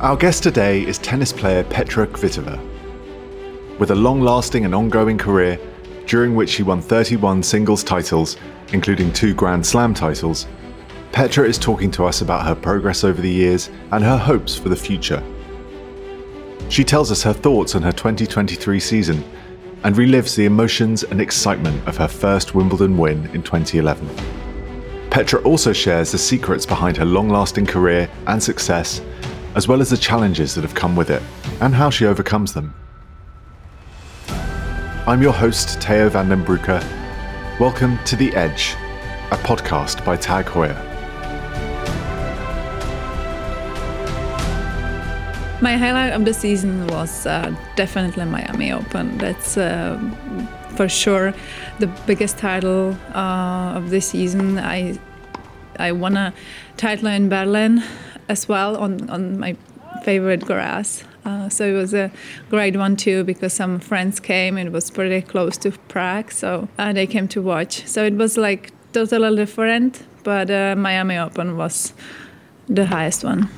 Our guest today is tennis player Petra Kvitova. With a long lasting and ongoing career, during which she won 31 singles titles, including two Grand Slam titles, Petra is talking to us about her progress over the years and her hopes for the future. She tells us her thoughts on her 2023 season and relives the emotions and excitement of her first Wimbledon win in 2011. Petra also shares the secrets behind her long lasting career and success, as well as the challenges that have come with it and how she overcomes them. I'm your host, Teo van den Broeke. Welcome to The Edge, a podcast by Tag Heuer. My highlight of the season was uh, definitely Miami Open. That's uh, for sure the biggest title uh, of this season. I I won a title in Berlin as well on on my favorite grass. Uh, so it was a great one too because some friends came. And it was pretty close to Prague, so uh, they came to watch. So it was like totally different, but uh, Miami Open was the highest one.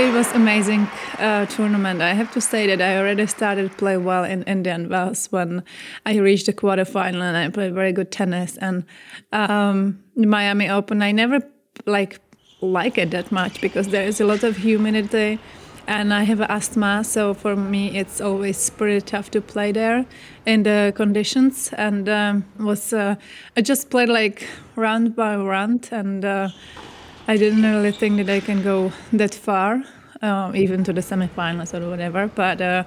It was amazing uh, tournament. I have to say that I already started play well in Indian Wells when I reached the quarterfinal and I played very good tennis. And um, Miami Open, I never like like it that much because there is a lot of humidity and I have asthma, so for me it's always pretty tough to play there in the conditions. And um, was uh, I just played like round by round and. Uh, I didn't really think that I can go that far, uh, even to the semifinals or whatever. But uh,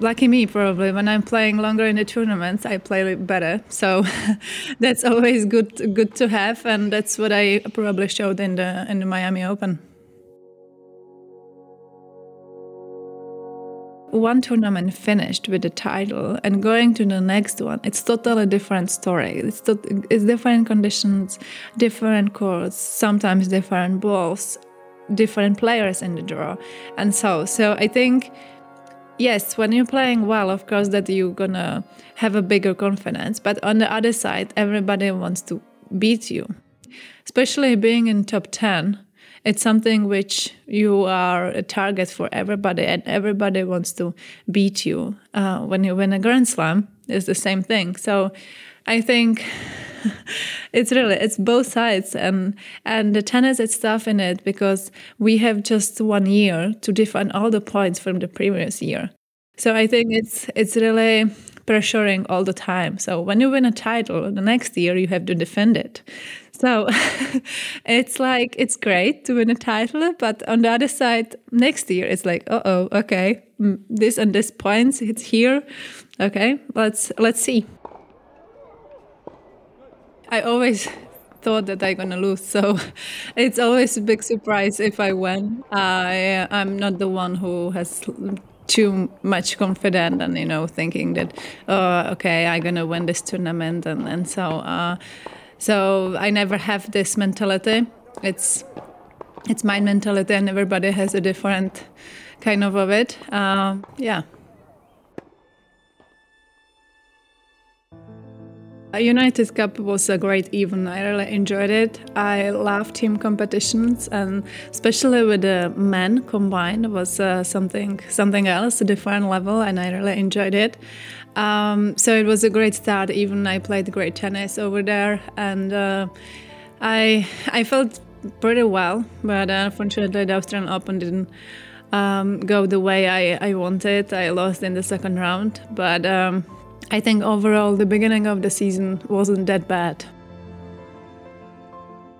lucky me, probably when I'm playing longer in the tournaments, I play better. So that's always good, good to have, and that's what I probably showed in the in the Miami Open. One tournament finished with the title and going to the next one it's totally different story. It's, to, it's different conditions different courts sometimes different balls different players in the draw and so so i think yes when you're playing well of course that you're gonna have a bigger confidence but on the other side everybody wants to beat you. Especially being in top 10 it's something which you are a target for everybody, and everybody wants to beat you. Uh, when you win a Grand Slam, it's the same thing. So I think it's really it's both sides and and the tennis is tough in it because we have just one year to defend all the points from the previous year. So I think it's it's really pressuring all the time. So when you win a title, the next year you have to defend it. So it's like it's great to win a title, but on the other side, next year it's like, uh oh, okay, mm, this and this points, it's here. Okay, let's let's see. I always thought that I'm gonna lose, so it's always a big surprise if I win. I I'm not the one who has too much confident and you know thinking that oh okay i'm gonna win this tournament and and so uh, so I never have this mentality. It's it's my mentality, and everybody has a different kind of of it. Uh, yeah. United Cup was a great event. I really enjoyed it. I love team competitions, and especially with the men combined was uh, something something else, a different level, and I really enjoyed it. Um, so it was a great start. Even I played great tennis over there, and uh, I I felt pretty well. But unfortunately, the Australian Open didn't um, go the way I, I wanted. I lost in the second round, but um, I think overall the beginning of the season wasn't that bad.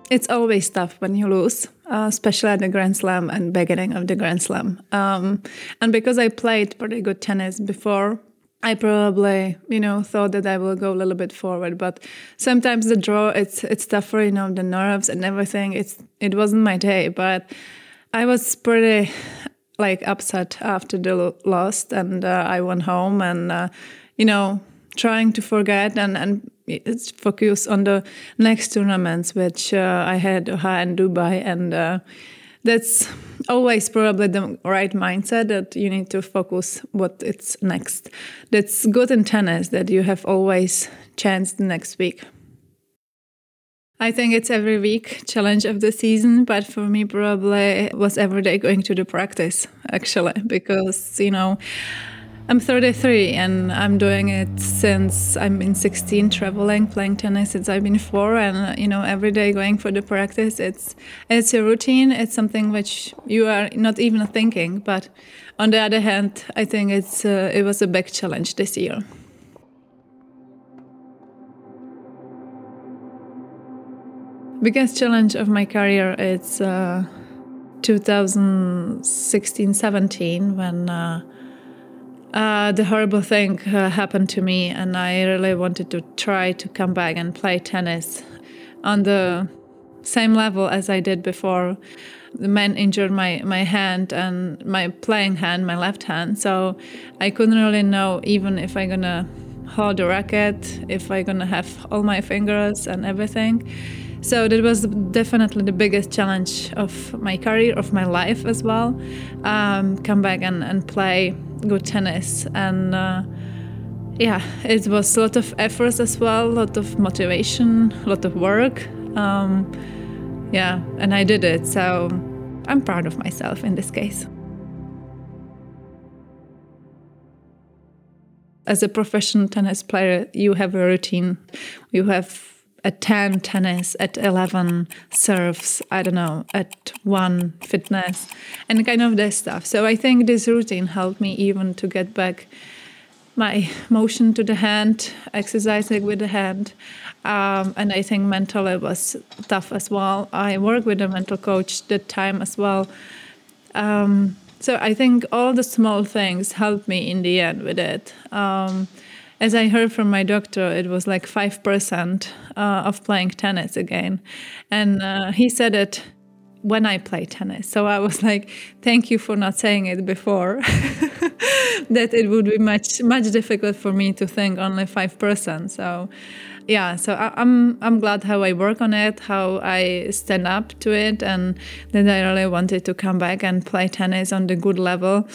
It's always tough when you lose, uh, especially at the Grand Slam and beginning of the Grand Slam. Um, and because I played pretty good tennis before, I probably, you know, thought that I will go a little bit forward, but sometimes the draw it's it's tougher, you know, the nerves and everything. It's it wasn't my day, but I was pretty like upset after the loss, and uh, I went home and uh, you know trying to forget and and focus on the next tournaments, which uh, I had Doha and Dubai, and uh, that's always probably the right mindset that you need to focus what it's next. That's good in tennis that you have always chance the next week. I think it's every week challenge of the season, but for me, probably was every day going to the practice actually, because you know. I'm 33 and I'm doing it since I'm in 16, traveling, playing tennis since I've been four, and you know every day going for the practice. It's it's a routine. It's something which you are not even thinking. But on the other hand, I think it's uh, it was a big challenge this year. biggest challenge of my career is uh, 2016-17 when uh, uh, the horrible thing uh, happened to me and i really wanted to try to come back and play tennis on the same level as i did before the man injured my, my hand and my playing hand my left hand so i couldn't really know even if i'm gonna hold the racket if i'm gonna have all my fingers and everything so that was definitely the biggest challenge of my career, of my life as well. Um, come back and, and play good tennis. And uh, yeah, it was a lot of efforts as well, a lot of motivation, a lot of work. Um, yeah, and I did it. So I'm proud of myself in this case. As a professional tennis player, you have a routine. You have at 10 tennis, at 11 serves, I don't know, at 1 fitness, and kind of this stuff. So I think this routine helped me even to get back my motion to the hand, exercising with the hand. Um, and I think mentally it was tough as well. I work with a mental coach that time as well. Um, so I think all the small things helped me in the end with it. Um, as I heard from my doctor, it was like 5% uh, of playing tennis again. And uh, he said it when I play tennis. So I was like, thank you for not saying it before. that it would be much, much difficult for me to think only 5%. So yeah, so I, I'm I'm glad how I work on it, how I stand up to it, and that I really wanted to come back and play tennis on the good level.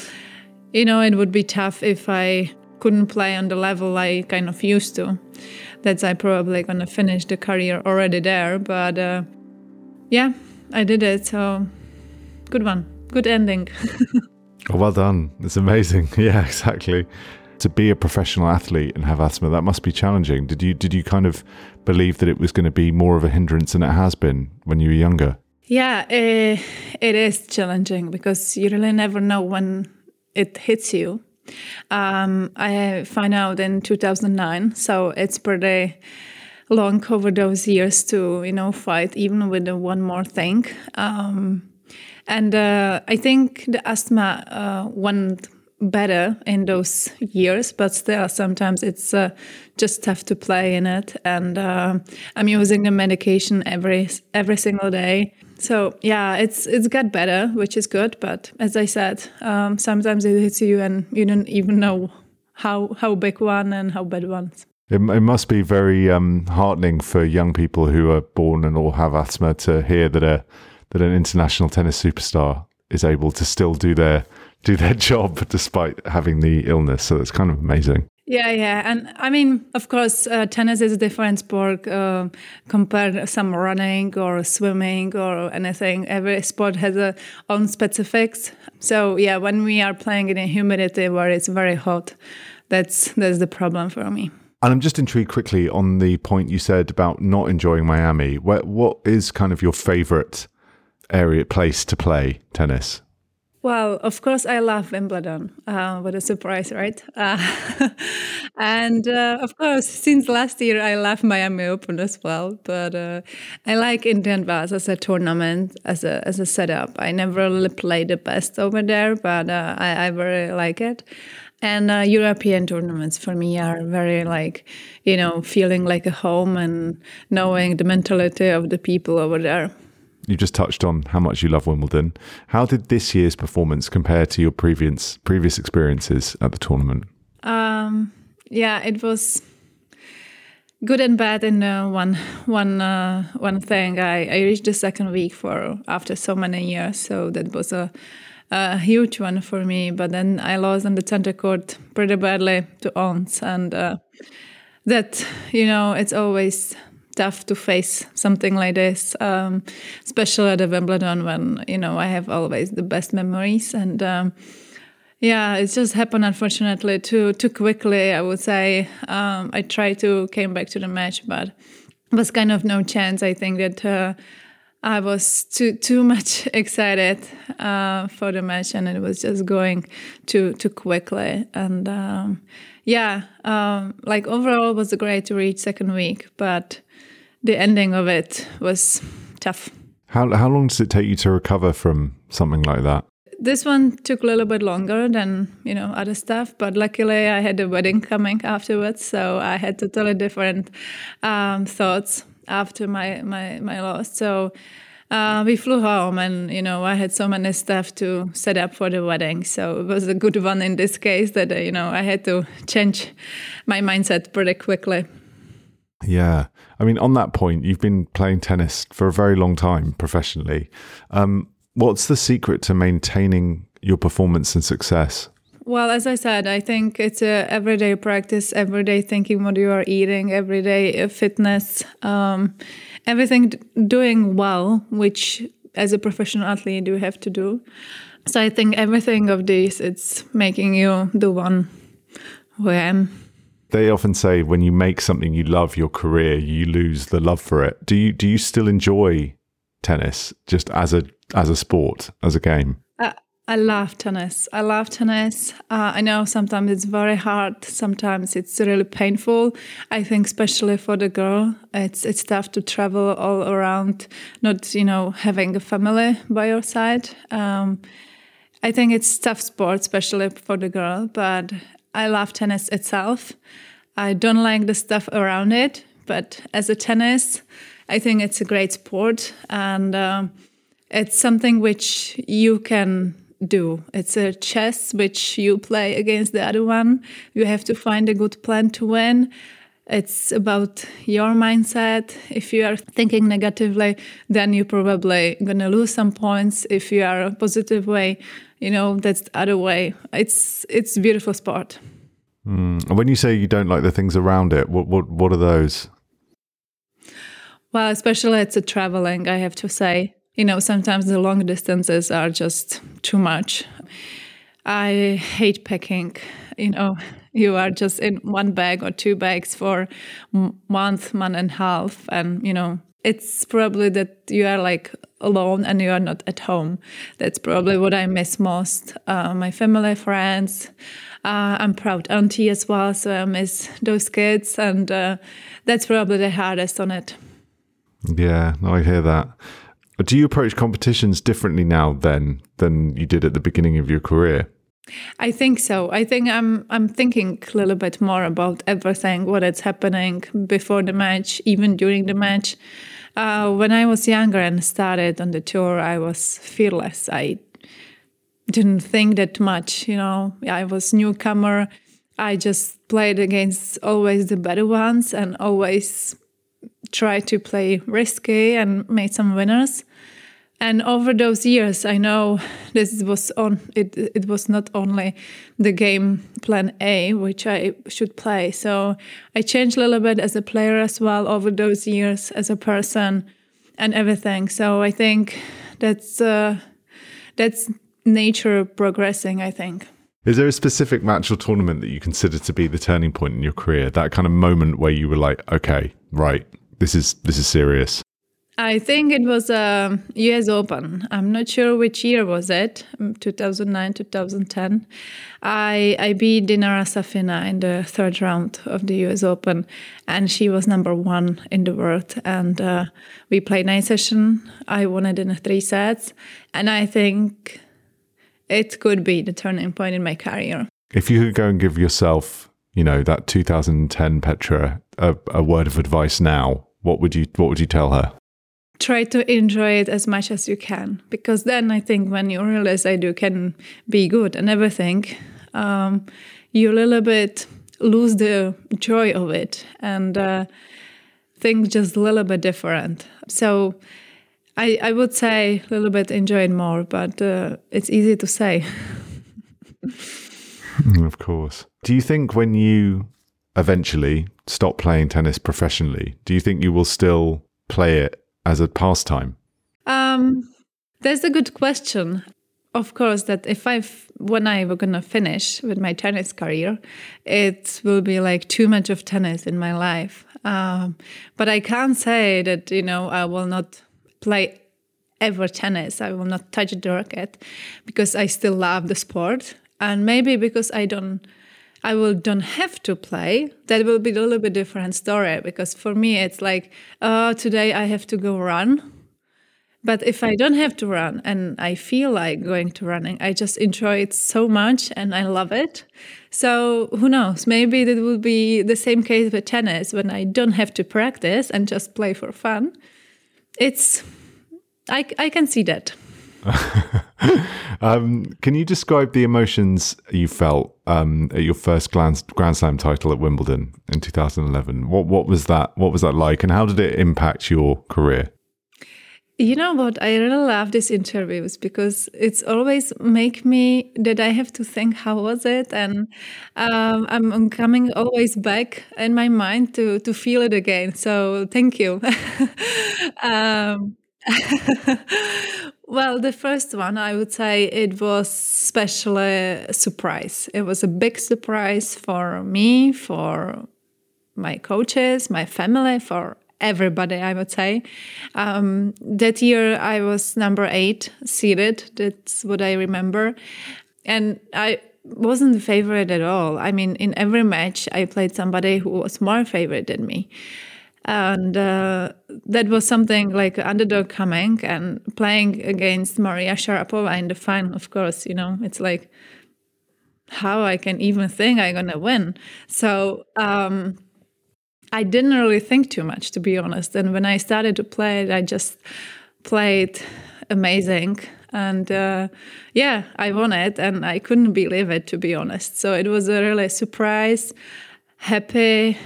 You know, it would be tough if I couldn't play on the level I kind of used to. That's I probably gonna finish the career already there. But uh, yeah, I did it. So good one, good ending. oh, well done. It's amazing. Yeah, exactly. To be a professional athlete and have asthma, that must be challenging. Did you did you kind of believe that it was going to be more of a hindrance than it has been when you were younger? Yeah, uh, it is challenging because you really never know when it hits you um, I found out in 2009, so it's pretty long over those years to you know fight even with the one more thing. Um, and uh, I think the asthma uh, went better in those years, but still sometimes it's uh, just tough to play in it. And uh, I'm using the medication every every single day. So yeah, it's it's got better, which is good. But as I said, um, sometimes it hits you and you don't even know how how big one and how bad ones. It, it must be very um, heartening for young people who are born and all have asthma to hear that a that an international tennis superstar is able to still do their do their job despite having the illness. So it's kind of amazing. Yeah, yeah, and I mean, of course, uh, tennis is a different sport uh, compared to some running or swimming or anything. Every sport has a own specifics. So yeah, when we are playing in a humidity where it's very hot, that's that's the problem for me. And I'm just intrigued quickly on the point you said about not enjoying Miami. What what is kind of your favorite area place to play tennis? Well, of course, I love Wimbledon. Uh, what a surprise, right? Uh, and uh, of course, since last year, I love Miami Open as well. But uh, I like Indian Wells as a tournament, as a as a setup. I never really play the best over there, but uh, I, I very like it. And uh, European tournaments for me are very like, you know, feeling like a home and knowing the mentality of the people over there you just touched on how much you love Wimbledon. How did this year's performance compare to your previous previous experiences at the tournament? Um, yeah, it was good and bad in uh, one one uh, one thing. I, I reached the second week for after so many years, so that was a, a huge one for me. But then I lost on the center court pretty badly to Ons, and uh, that you know it's always tough to face something like this, um, especially at the Wimbledon when you know I have always the best memories and. Um, yeah, it just happened unfortunately too too quickly. I would say um, I tried to came back to the match, but was kind of no chance. I think that uh, I was too too much excited uh, for the match, and it was just going too too quickly. And um, yeah, um, like overall, it was great to reach second week, but the ending of it was tough. How how long does it take you to recover from something like that? This one took a little bit longer than you know other stuff, but luckily I had a wedding coming afterwards, so I had totally different um, thoughts after my my my loss. So uh, we flew home, and you know I had so many stuff to set up for the wedding. So it was a good one in this case that uh, you know I had to change my mindset pretty quickly. Yeah, I mean, on that point, you've been playing tennis for a very long time professionally. Um, what's the secret to maintaining your performance and success? Well, as I said, I think it's a everyday practice, everyday thinking what you are eating, everyday uh, fitness, um, everything doing well, which as a professional athlete you have to do. So I think everything of this it's making you the one who I am. They often say when you make something you love your career, you lose the love for it. Do you do you still enjoy tennis just as a as a sport, as a game? Uh, I love tennis. I love tennis. Uh, I know sometimes it's very hard. Sometimes it's really painful. I think, especially for the girl, it's it's tough to travel all around, not you know having a family by your side. Um, I think it's tough sport, especially for the girl. But I love tennis itself. I don't like the stuff around it, but as a tennis, I think it's a great sport and. Um, it's something which you can do. It's a chess which you play against the other one. You have to find a good plan to win. It's about your mindset. If you are thinking negatively, then you're probably gonna lose some points. If you are a positive way, you know that's the other way. It's it's beautiful sport. Mm. And when you say you don't like the things around it, what what what are those? Well, especially it's a traveling. I have to say, you know, sometimes the long distances are just too much. I hate packing. You know, you are just in one bag or two bags for month, month and a half, and you know, it's probably that you are like alone and you are not at home. That's probably what I miss most. Uh, my family, friends. Uh, I'm proud auntie as well, so I miss those kids, and uh, that's probably the hardest on it. Yeah, I hear that. Do you approach competitions differently now then than you did at the beginning of your career? I think so. I think I'm I'm thinking a little bit more about everything, what is happening before the match, even during the match. Uh, when I was younger and started on the tour, I was fearless. I didn't think that much, you know. I was newcomer. I just played against always the better ones and always tried to play risky and made some winners. And over those years, I know this was on. It it was not only the game plan A which I should play. So I changed a little bit as a player as well over those years as a person and everything. So I think that's uh, that's nature progressing. I think. Is there a specific match or tournament that you consider to be the turning point in your career? That kind of moment where you were like, okay, right, this is this is serious. I think it was a um, US Open. I'm not sure which year was it, um, 2009, 2010. I I beat Dinara Safina in the third round of the US Open, and she was number one in the world. And uh, we played nine session. I won it in three sets, and I think it could be the turning point in my career. If you could go and give yourself, you know, that 2010 Petra a, a word of advice now, what would you what would you tell her? Try to enjoy it as much as you can, because then I think when you realize that you can be good and everything, um, you a little bit lose the joy of it and uh, just a little bit different. So I, I would say a little bit enjoy it more, but uh, it's easy to say. of course. Do you think when you eventually stop playing tennis professionally, do you think you will still play it as a pastime? Um, that's a good question. Of course, that if I, when I were gonna finish with my tennis career, it will be like too much of tennis in my life. Um, but I can't say that you know I will not play ever tennis. I will not touch the racket because I still love the sport, and maybe because I don't I will don't have to play, that will be a little bit different story. Because for me, it's like, oh, today I have to go run. But if I don't have to run and I feel like going to running, I just enjoy it so much and I love it. So who knows? Maybe it will be the same case with tennis when I don't have to practice and just play for fun. It's I I can see that. um, can you describe the emotions you felt um, at your first Grand, Grand Slam title at Wimbledon in 2011? What what was that? What was that like, and how did it impact your career? You know what? I really love these interviews because it's always make me that I have to think how was it, and um, I'm coming always back in my mind to to feel it again. So thank you. um, well, the first one, I would say it was especially a surprise. It was a big surprise for me, for my coaches, my family, for everybody, I would say. Um, that year I was number eight seated. That's what I remember. And I wasn't the favorite at all. I mean, in every match, I played somebody who was more favorite than me and uh, that was something like underdog coming and playing against Maria Sharapova in the final. Of course, you know it's like how I can even think I'm gonna win. So um, I didn't really think too much, to be honest. And when I started to play it, I just played amazing. And uh, yeah, I won it, and I couldn't believe it, to be honest. So it was a really surprise, happy.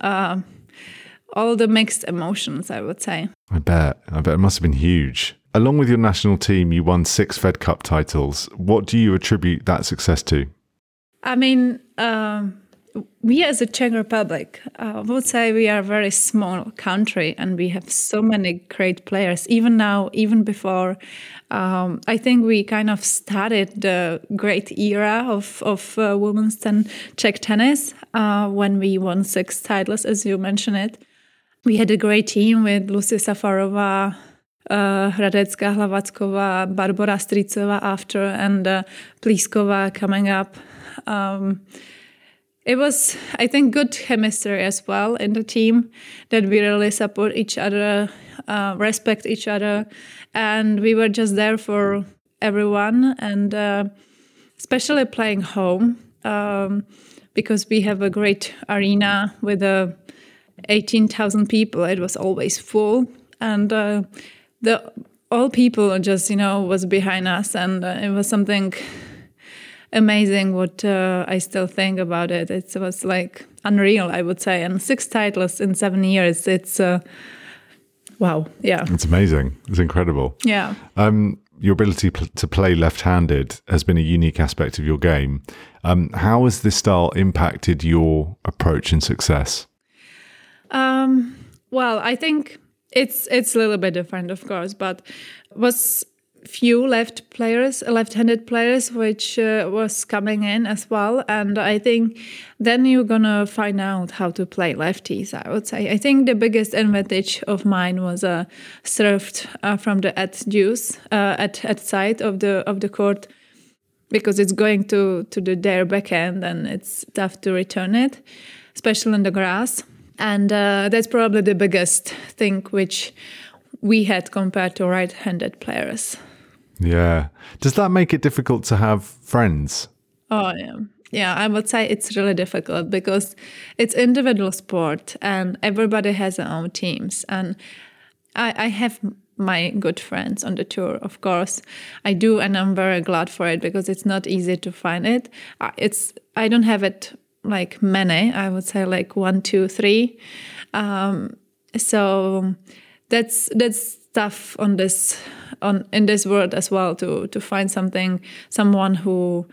Uh, all the mixed emotions, I would say. I bet. I bet it must have been huge. Along with your national team, you won six Fed Cup titles. What do you attribute that success to? I mean, um, we as a Czech Republic, uh, I would say we are a very small country and we have so many great players. Even now, even before, um, I think we kind of started the great era of, of uh, women's ten, Czech tennis uh, when we won six titles, as you mentioned it we had a great team with Lucie Safarova, uh, Hradecká Hlavacková, Barbora Stricová after, and uh, Pliskova coming up. Um, it was, I think, good chemistry as well in the team that we really support each other, uh, respect each other, and we were just there for everyone, and uh, especially playing home um, because we have a great arena with a 18,000 people. It was always full, and uh, the all people just you know was behind us, and uh, it was something amazing. What uh, I still think about it, it was like unreal, I would say. And six titles in seven years, it's uh, wow, yeah, it's amazing. It's incredible. Yeah. Um, your ability pl- to play left-handed has been a unique aspect of your game. Um, how has this style impacted your approach and success? Um, well, I think it's it's a little bit different, of course, but was few left players, left-handed players, which uh, was coming in as well, and I think then you're gonna find out how to play lefties. I would say. I think the biggest advantage of mine was uh, served uh, from the at deuce uh, at at side of the of the court because it's going to to the their backhand and it's tough to return it, especially on the grass and uh, that's probably the biggest thing which we had compared to right-handed players. Yeah. Does that make it difficult to have friends? Oh yeah. Yeah, I would say it's really difficult because it's individual sport and everybody has their own teams. And I, I have my good friends on the tour, of course. I do, and I'm very glad for it because it's not easy to find it. It's I don't have it like many. I would say like one, two, three. Um, so that's that's tough on this on in this world as well to to find something someone who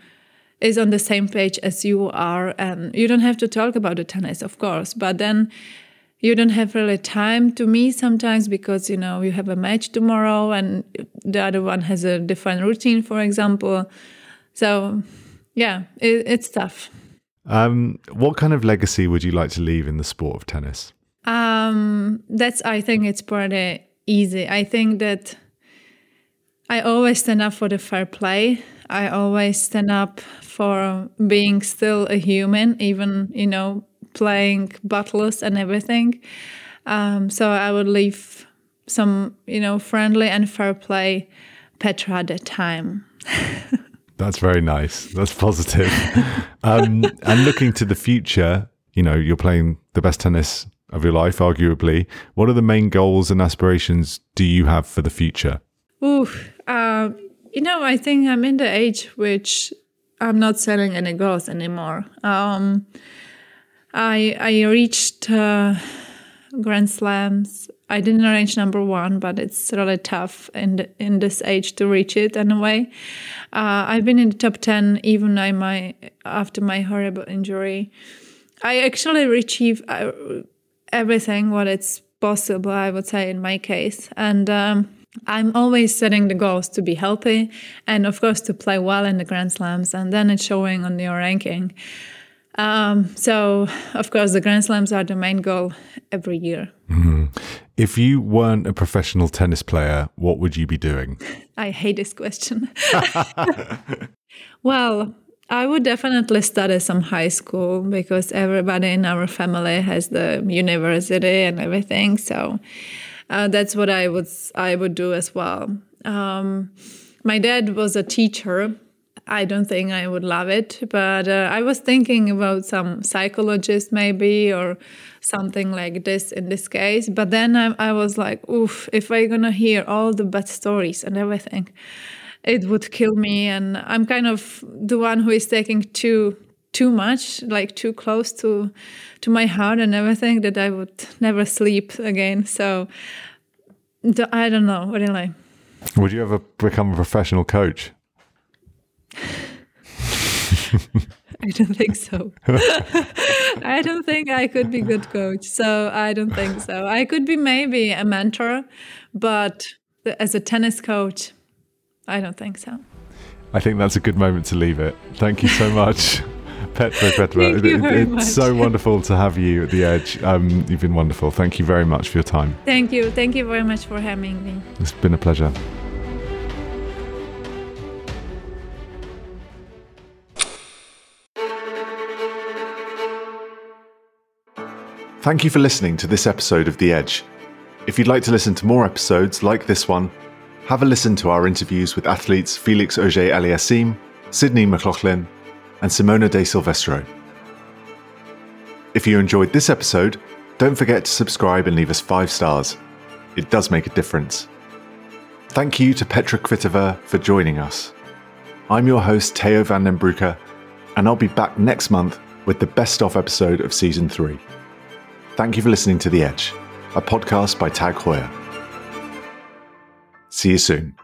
is on the same page as you are and you don't have to talk about the tennis of course but then you don't have really time to meet sometimes because you know you have a match tomorrow and the other one has a different routine for example so yeah it, it's tough um, what kind of legacy would you like to leave in the sport of tennis um, that's i think it's pretty easy i think that i always stand up for the fair play i always stand up for being still a human even you know playing battles and everything. Um, so I would leave some, you know, friendly and fair play Petra at the time. That's very nice. That's positive. um, and looking to the future, you know, you're playing the best tennis of your life, arguably. What are the main goals and aspirations do you have for the future? Ooh, uh, you know, I think I'm in the age which I'm not setting any goals anymore. Um, I I reached uh, Grand Slams. I didn't reach number one, but it's really tough in in this age to reach it anyway. Uh, I've been in the top ten even my after my horrible injury. I actually achieved uh, everything what it's possible. I would say in my case, and. Um, I'm always setting the goals to be healthy and, of course, to play well in the Grand Slams, and then it's showing on your ranking. Um, so, of course, the Grand Slams are the main goal every year. Mm-hmm. If you weren't a professional tennis player, what would you be doing? I hate this question. well, I would definitely study some high school because everybody in our family has the university and everything. So uh, that's what I would I would do as well. Um, my dad was a teacher I don't think I would love it, but uh, I was thinking about some psychologist maybe or something like this in this case. But then I, I was like, oof, if I'm gonna hear all the bad stories and everything, it would kill me. And I'm kind of the one who is taking too too much, like too close to to my heart and everything that I would never sleep again. So I don't know, really. Would you ever become a professional coach? I don't think so. I don't think I could be a good coach. So I don't think so. I could be maybe a mentor, but as a tennis coach, I don't think so. I think that's a good moment to leave it. Thank you so much. Petra Petra, it, it, it's much. so wonderful to have you at the edge. Um, you've been wonderful. Thank you very much for your time. Thank you. Thank you very much for having me. It's been a pleasure. Thank you for listening to this episode of The Edge. If you'd like to listen to more episodes like this one, have a listen to our interviews with athletes Felix Auger Aliassime, Sydney McLaughlin, and Simona de Silvestro. If you enjoyed this episode, don't forget to subscribe and leave us five stars. It does make a difference. Thank you to Petra Kvitova for joining us. I'm your host, Teo van den Broeke, and I'll be back next month with the best of episode of season three. Thank you for listening to The Edge, a podcast by Tag Heuer. See you soon.